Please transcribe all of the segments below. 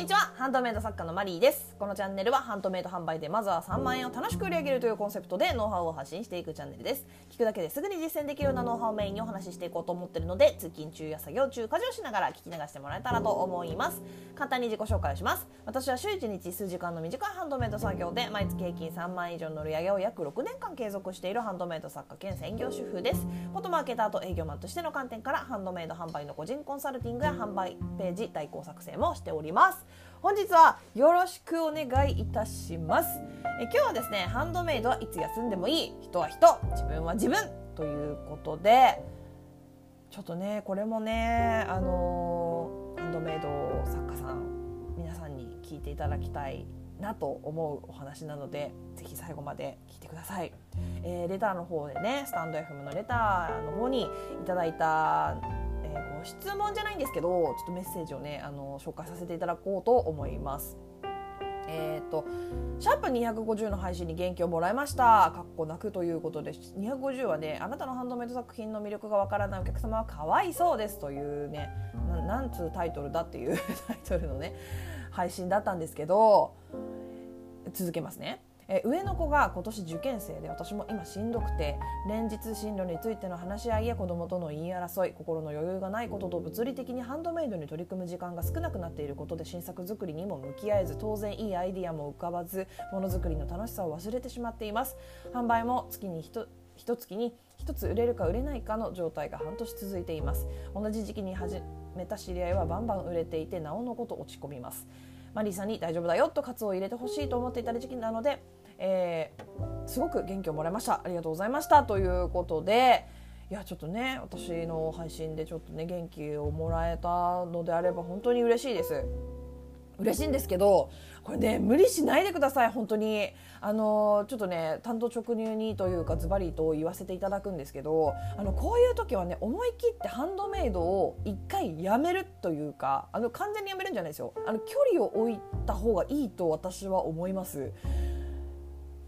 にちは。ハンドメイド作家のマリーです。このチャンネルはハンドメイド販売でまずは3万円を楽しく売り上げるというコンセプトでノウハウを発信していくチャンネルです。聞くだけですぐに実践できるようなノウハウをメインにお話ししていこうと思っているので通勤中や作業中家事をしながら聞き流してもらえたらと思います。簡単に自己紹介をします。私は週1日数時間の短いハンドメイド作業で毎月平均3万円以上の売り上げを約6年間継続しているハンドメイド作家兼専業主婦です。フォトマーケターと営業マンとしての観点からハンドメイド販売の個人コンサルティングや販売ページ代行作成もしております本日はよろしくお願いいたします。え今日はですねハンドメイドはいつ休んでもいい。人は人自分は自分ということでちょっとねこれもねあのハンドメイド作家さん皆さんに聞いていただきたいなと思うお話なのでぜひ最後まで聞いてください、えー、レターの方でねスタンド FM のレターの方にいただいたえー、ご質問じゃないんですけどちょっとメッセージをねあの紹介させていただこうと思います。えーと、シャープ250の配信に元気をもらいました。かっこなくということで250はねあなたのハンドメイド作品の魅力がわからないお客様はかわいそうですというねなんつうタイトルだっていう タイトルのね配信だったんですけど続けますね。え上の子が今年受験生で私も今しんどくて連日進路についての話し合いや子供との言い争い心の余裕がないことと物理的にハンドメイドに取り組む時間が少なくなっていることで新作作りにも向き合えず当然いいアイディアも浮かばずものづくりの楽しさを忘れてしまっています。販売も月に一月に1つ売れるか売れないかの状態が半年続いています。同じ時期に始めた知り合いはバンバン売れていてなおのこと落ち込みます。マリーさんに大丈夫だよとカツを入れてほしいと思っていた時期なのでえー、すごく元気をもらいました。ありがとうございました。ということでいやちょっとね私の配信でちょっとね元気をもらえたのであれば本当に嬉しいです。嬉しいんですけどこれね無理しないでください。本当に。あのちょっとね単刀直入にというかズバリと言わせていただくんですけどあのこういう時はね思い切ってハンドメイドを一回やめるというかあの完全にやめるんじゃないですよ。あの距離を置いた方がいいと私は思います。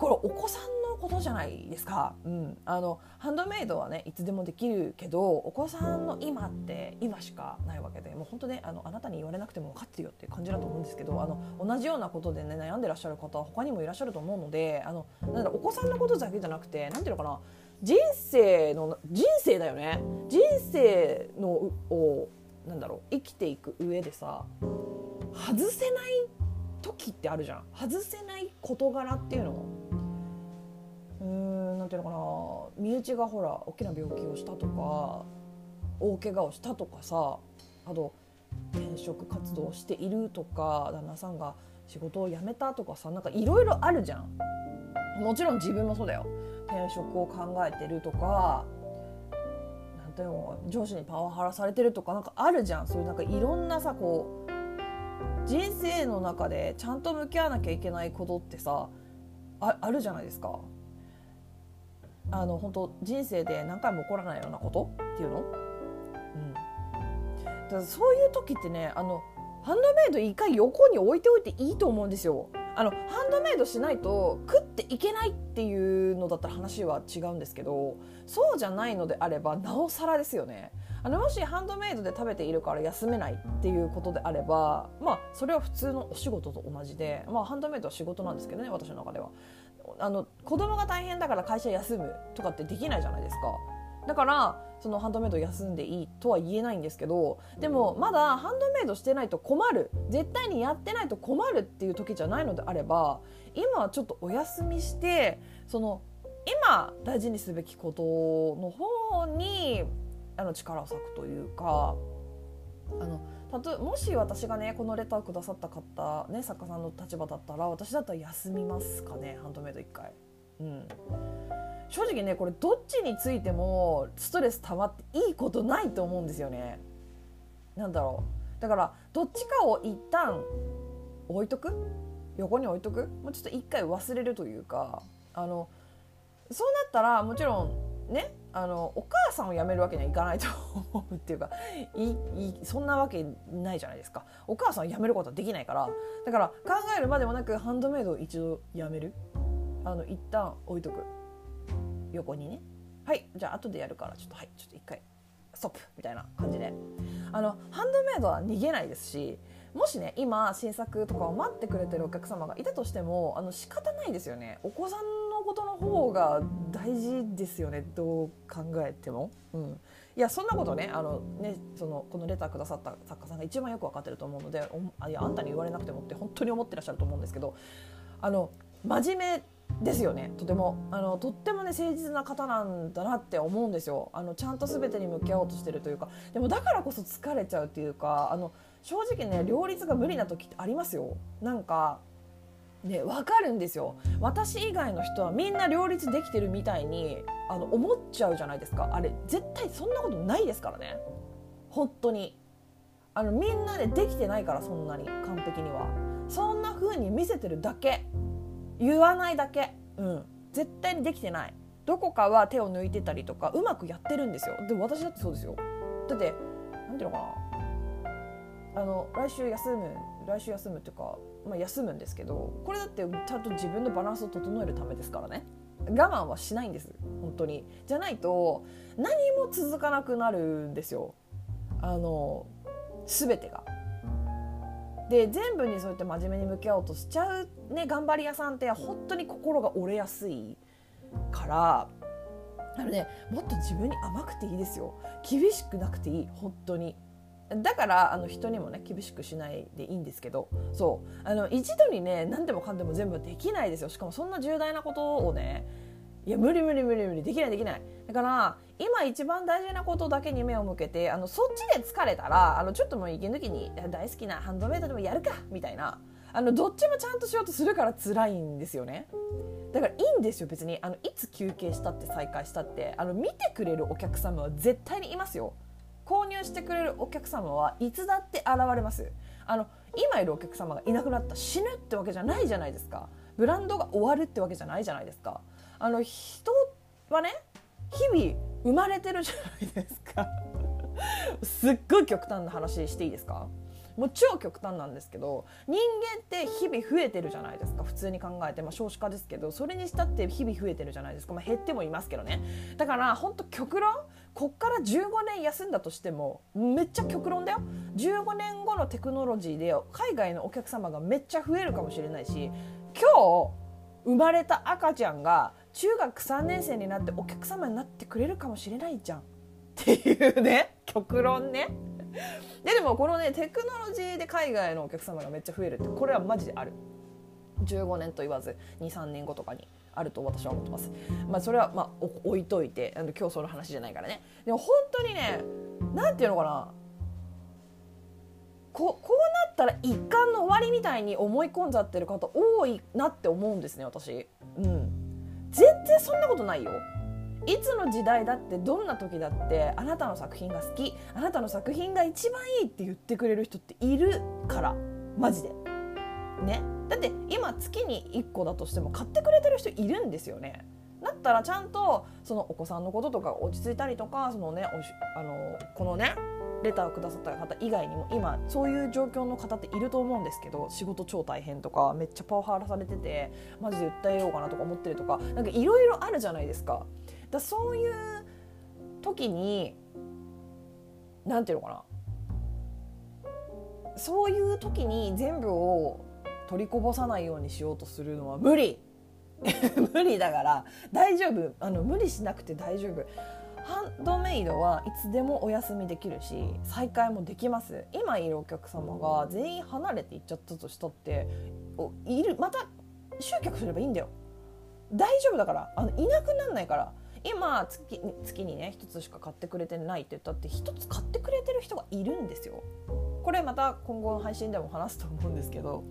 これお子さんのことじゃないですか、うん、あのハンドメイドはねいつでもできるけどお子さんの今って今しかないわけでもう本当ねあのあなたに言われなくても分かってるよっていう感じだと思うんですけどあの同じようなことでね悩んでらっしゃる方は他にもいらっしゃると思うのであのなんだお子さんのことだけじゃなくて何ていうのかな人生の人生だよね。人生のをなんだろう生きていく上でさ外せない時ってあるじゃん。外せない事柄っていうのなんていうのかな身内がほら大きな病気をしたとか大怪我をしたとかさあと転職活動をしているとか旦那さんが仕事を辞めたとかさなんかいろいろあるじゃん。もちろん自分もそうだよ。転職を考えてるとかなんていうの上司にパワハラされてるとかなんかあるじゃん。そういうなんかいろんなさこう人生の中でちゃんと向き合わなきゃいけないことってさああるじゃないですか。あの本当人生で何回も起こらないようなことっていうの、うん、だからそういう時ってねあのハンドメイド一回横に置いておいていいと思うんですよ。あのハンドメイドしないと食っていけないっていうのだったら話は違うんですけどそうじゃないのであればなおさらですよね。あのもしハンドメイドで食べているから休めないっていうことであればまあそれは普通のお仕事と同じで、まあ、ハンドメイドは仕事なんですけどね私の中では。あの子供が大変だから会社休むとかってできないじゃないですか。だからそのハンドメイド休んでいいとは言えないんですけどでもまだハンドメイドしてないと困る絶対にやってないと困るっていう時じゃないのであれば今はちょっとお休みしてその今大事にすべきことの方にあの力を割くというかあのたともし私がねこのレターくださった方、ね、作家さんの立場だったら私だったら休みますかねハンドメイド1回。うん、正直ねこれどっちについてもストレス溜まっていいことないと思うんですよね。なんだろうだからどっちかを一旦置いとく？横に置いとく？もうちょっと一回忘れるというかあのそうなったらもちろんねあのお母さんを辞めるわけにはいかないと思うっていうかそんなわけないじゃないですか。お母さんを辞めることはできないから。だから考えるまでもなくハンドメイドを一度辞める。あの一旦置いとく。横にね。はいじゃあ後でやるからちょっとはいちょっと一回ストップ。みたいな感じで。あのハンドメイドは逃げないですしもしね今新作とかを待ってくれてるお客様がいたとしてもあの仕方ないですよね。お子さんのことの方が大事ですよねどう考えても。うん。いやそんなことねあのねそのこのレターくださった作家さんが一番よく分かってると思うのであいやあんたに言われなくてもって本当に思ってらっしゃると思うんですけどあの真面目ですよねとても。あのとってもね誠実な方なんだなって思うんですよ。あのちゃんと全てに向き合おうとしてるというか。でもだからこそ疲れちゃうっていうかあの正直ね両立が無理な時ってありますよ。なんかね分かるんですよ。私以外の人はみんな両立できてるみたいにあの思っちゃうじゃないですか。あれ絶対そんなことないですからね。本当に。あのみんなでできてないからそんなに。完璧には。そんな風に見せてるだけ。言わないだけ。うん。絶対にできてない。どこかは手を抜いてたりとかうまくやってるんですよ。でも私だってそうですよ。だって何ていうのかな。あの来週休む来週休むっていうかまあ、休むんですけどこれだってちゃんと自分のバランスを整えるためですからね。我慢はしないんです本当に。じゃないと何も続かなくなるんですよ。あの全てが。で全部にそうやって真面目に向き合おうとしちゃう、ね、頑張り屋さんって本当に心が折れやすいからあのねもっと自分に甘くていいですよ。厳しくなくていい本当に。だからあの人にもね厳しくしないでいいんですけどそう。あの一度にね何でもかんでも全部できないですよ。しかもそんな重大なことをねいや無理無理無理無理できないできない。だから今一番大事なことだけに目を向けてあのそっちで疲れたらあのちょっともう息抜きに大好きなハンドメイドでもやるかみたいな。あのどっちもちゃんとしようとするから辛いんですよね。だからいいんですよ別に。あのいつ休憩したって再開したって。あの見てくれるお客様は絶対にいますよ。購入してくれるお客様はいつだって現れます。あの今いるお客様がいなくなった死ぬってわけじゃないじゃないですか。ブランドが終わるってわけじゃないじゃないですか。あの人はね日々生まれてるじゃないですか。すっごい極端な話していいですか？もう超極端なんですけど人間って日々増えてるじゃないですか。普通に考えて、まあ、少子化ですけどそれにしたって日々増えてるじゃないですか、まあ、減ってもいますけどね。だから本当極論こっから15年休んだとしてもめっちゃ極論だよ。15年後のテクノロジーで海外のお客様がめっちゃ増えるかもしれないし今日生まれた赤ちゃんが中学3年生になってお客様になってくれるかもしれないじゃん。っていうね極論ね。ででもこのねテクノロジーで海外のお客様がめっちゃ増えるってこれはマジである。15年と言わず23年後とかに。あると私は思ってます。まあ、それはまあ置いといてあの今日その話じゃないからね。でも本当にねなんていうのかなここうなったら一貫の終わりみたいに思い込んじゃってる方多いなって思うんですね私。うん、全然そんなことないよ。いつの時代だってどんな時だってあなたの作品が好きあなたの作品が一番いいって言ってくれる人っているからマジで。ねだって今月に1個だとしても買ってくれてる人いるんですよね。だったらちゃんとそのお子さんのこととか落ち着いたりとかそのねあのこのねレターをくださった方以外にも今そういう状況の方っていると思うんですけど仕事超大変とかめっちゃパワハラされててマジで訴えようかなとか思ってるとかなんかいろいろあるじゃないですか。だそういう時に何て言うのかなそういう時に全部を取りこぼさないようにしようとするのは無理。無理だから大丈夫。あの無理しなくて大丈夫。ハンドメイドはいつでもお休みできるし再開もできます。今いるお客様が全員離れていっちゃったとしたっているまた集客すればいいんだよ。大丈夫だから。あのいなくなんないから。今月月にね1つしか買ってくれてないって言ったって1つ買ってくれてる人がいるんですよ。これまた今後の配信でも話すと思うんですけど。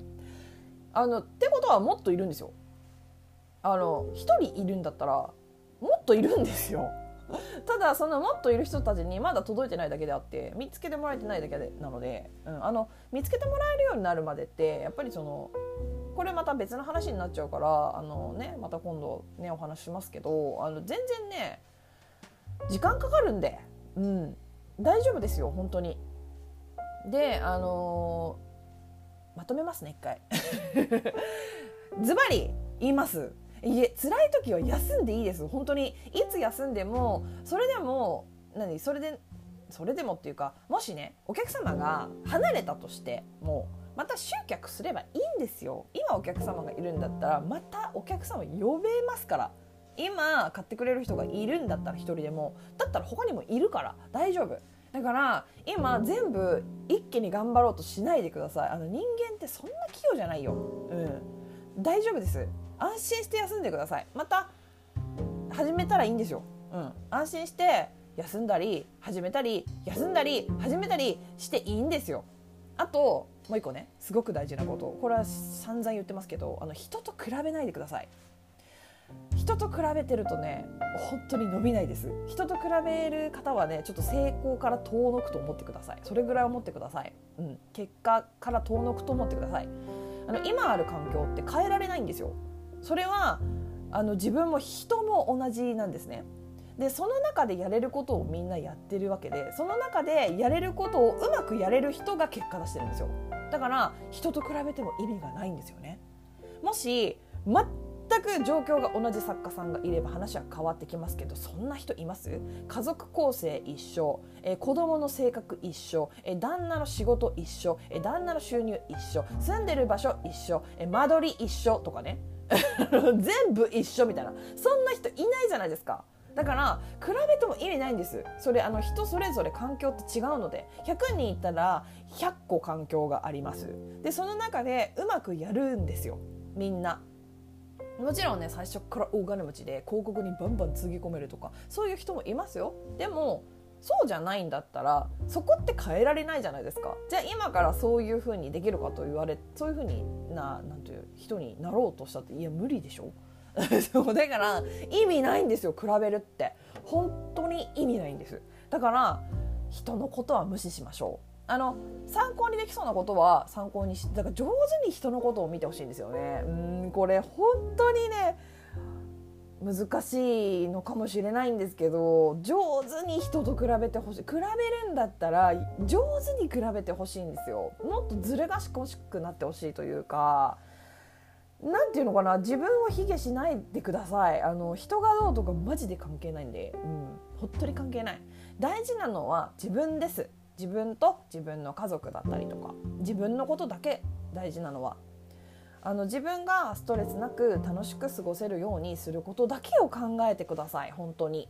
あのってことはもっといるんですよあの1人いるんだったらもっといるんですよ ただそのもっといる人たちにまだ届いてないだけであって見つけてもらえてないだけでなので、うん、あの見つけてもらえるようになるまでってやっぱりそのこれまた別の話になっちゃうからあの、ね、また今度ねお話しますけどあの全然ね時間かかるんで、うん、大丈夫ですよ本当に。であのー、まとめますね一回。ズバリ言います。いえ辛い時は休んでいいです。本当にいつ休んでもそれでも何それでそれでもっていうかもしねお客様が離れたとしてもまた集客すればいいんですよ。今お客様がいるんだったらまたお客様呼べますから。今買ってくれる人がいるんだったら1人でも。だったら他にもいるから大丈夫。だから今全部一気に頑張ろうとしないでください。あの人間ってそんな器用じゃないよ。うん。大丈夫です。安心して休んでください。また始めたらいいんですよ、うん、安心して休んだり始めたり休んだり始めたりしていいんですよ。あともう一個ねすごく大事なこと。これは散々言ってますけどあの人と比べないでください。人と比べてるとね本当に伸びないです。人と比べる方はねちょっと成功から遠のくと思ってください。それぐらい思ってください、うん、結果から遠のくと思ってください。あの今ある環境って変えられないんですよ。それはあの自分も人も同じなんですね。でその中でやれることをみんなやってるわけでその中でやれることをうまくやれる人が結果出してるんですよ。だから人と比べても意味がないんですよね。もし全全く状況が同じ作家さんがいれば話は変わってきますけどそんな人います？家族構成一緒、えー、子供の性格一緒、えー、旦那の仕事一緒、えー、旦那の収入一緒住んでる場所一緒、えー、間取り一緒とかね。全部一緒みたいな。そんな人いないじゃないですか。だから比べても意味ないんです。それあの人それぞれ環境って違うので100人いたら100個環境があります。でその中でうまくやるんですよ。みんな。もちろんね最初から大金持ちで広告にバンバンつぎ込めるとかそういう人もいますよ。でもそうじゃないんだったらそこって変えられないじゃないですか。じゃあ今からそういうふうにできるかと言われそういうふうにななんていう人になろうとしたっていや無理でしょ。そ うだから意味ないんですよ比べるって。本当に意味ないんです。だから人のことは無視しましょう。あの参考にできそうなことは参考にしだから上手に人のことを見てほしいんですよね。うんこれ本当にね難しいのかもしれないんですけど上手に人と比べてほしい。比べるんだったら上手に比べてほしいんですよ。もっとずる賢くなってほしいというか何て言うのかな自分を卑下しないでください。あの人がどうとかマジで関係ないんで、うん、本当に関係ない。大事なのは自分です。自分と自分の家族だったりとか自分のことだけ大事なのはあの自分がストレスなく楽しく過ごせるようにすることだけを考えてください本当に、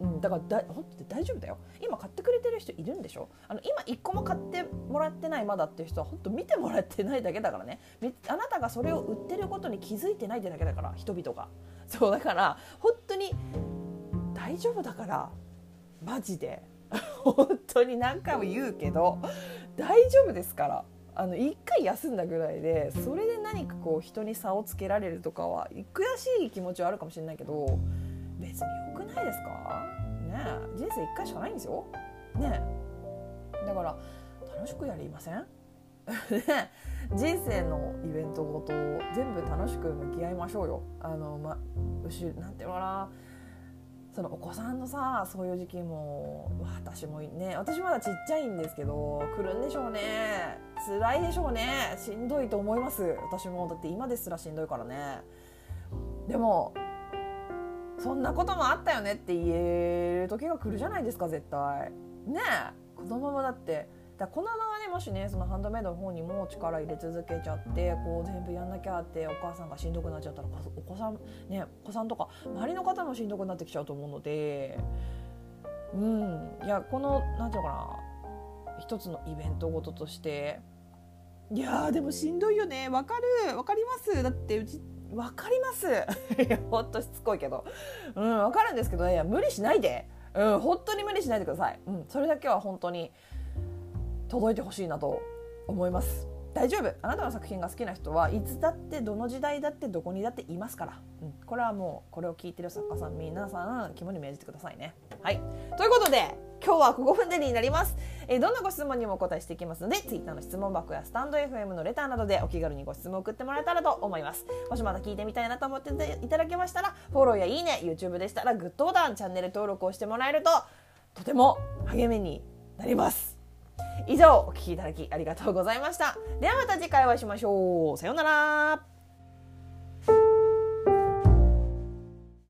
うん、だからだ本当大丈夫だよ。今買ってくれてる人いるんでしょ？あの今一個も買ってもらってないまだっていう人は本当見てもらってないだけだからね。あなたがそれを売ってることに気づいてないってだけだから人々が。そうだから本当に大丈夫だからマジで。本当に何回も言うけど大丈夫ですから。あの1回休んだぐらいでそれで何かこう人に差をつけられるとかは悔しい気持ちはあるかもしれないけど別に良くないですか？ね人生1回しかないんですよ。ねだから楽しくやりません？人生のイベントごと全部楽しく向き合いましょうよ。あのま後なんていうのかな。そのお子さんのさそういう時期も私もね私まだちっちゃいんですけど来るんでしょうね。辛いでしょうね。しんどいと思います。私も。だって今ですらしんどいからね。でもそんなこともあったよねって言える時が来るじゃないですか絶対。ねえ。このままだってだこのままねもしねそのハンドメイドの方にも力入れ続けちゃってこう全部やんなきゃってお母さんがしんどくなっちゃったらお子さんねお子さんとか周りの方もしんどくなってきちゃうと思うのでうん。いやこの何て言うのかな一つのイベントごととしていやでもしんどいよね。わかるわかります。だってうちわかります。いやほんとしつこいけど。うんわかるんですけどいや無理しないで。うん本当に無理しないでください、うん、それだけは本当に届いてほしいなと思います。大丈夫。あなたの作品が好きな人はいつだってどの時代だってどこにだっていますから、うん、これはもうこれを聞いてる作家さん皆さん肝に銘じてくださいね。はい。ということで今日は5分でになります、えー、どんなご質問にもお答えしていきますので Twitter の質問箱やスタンド FM のレターなどでお気軽にご質問を送ってもらえたらと思います。もしまだ聞いてみたいなと思っていただけましたらフォローやいいね YouTube でしたらグッドボタンチャンネル登録をしてもらえるととても励みになります。以上お聴きいただきありがとうございました。ではまた次回お会いしましょう。さようなら。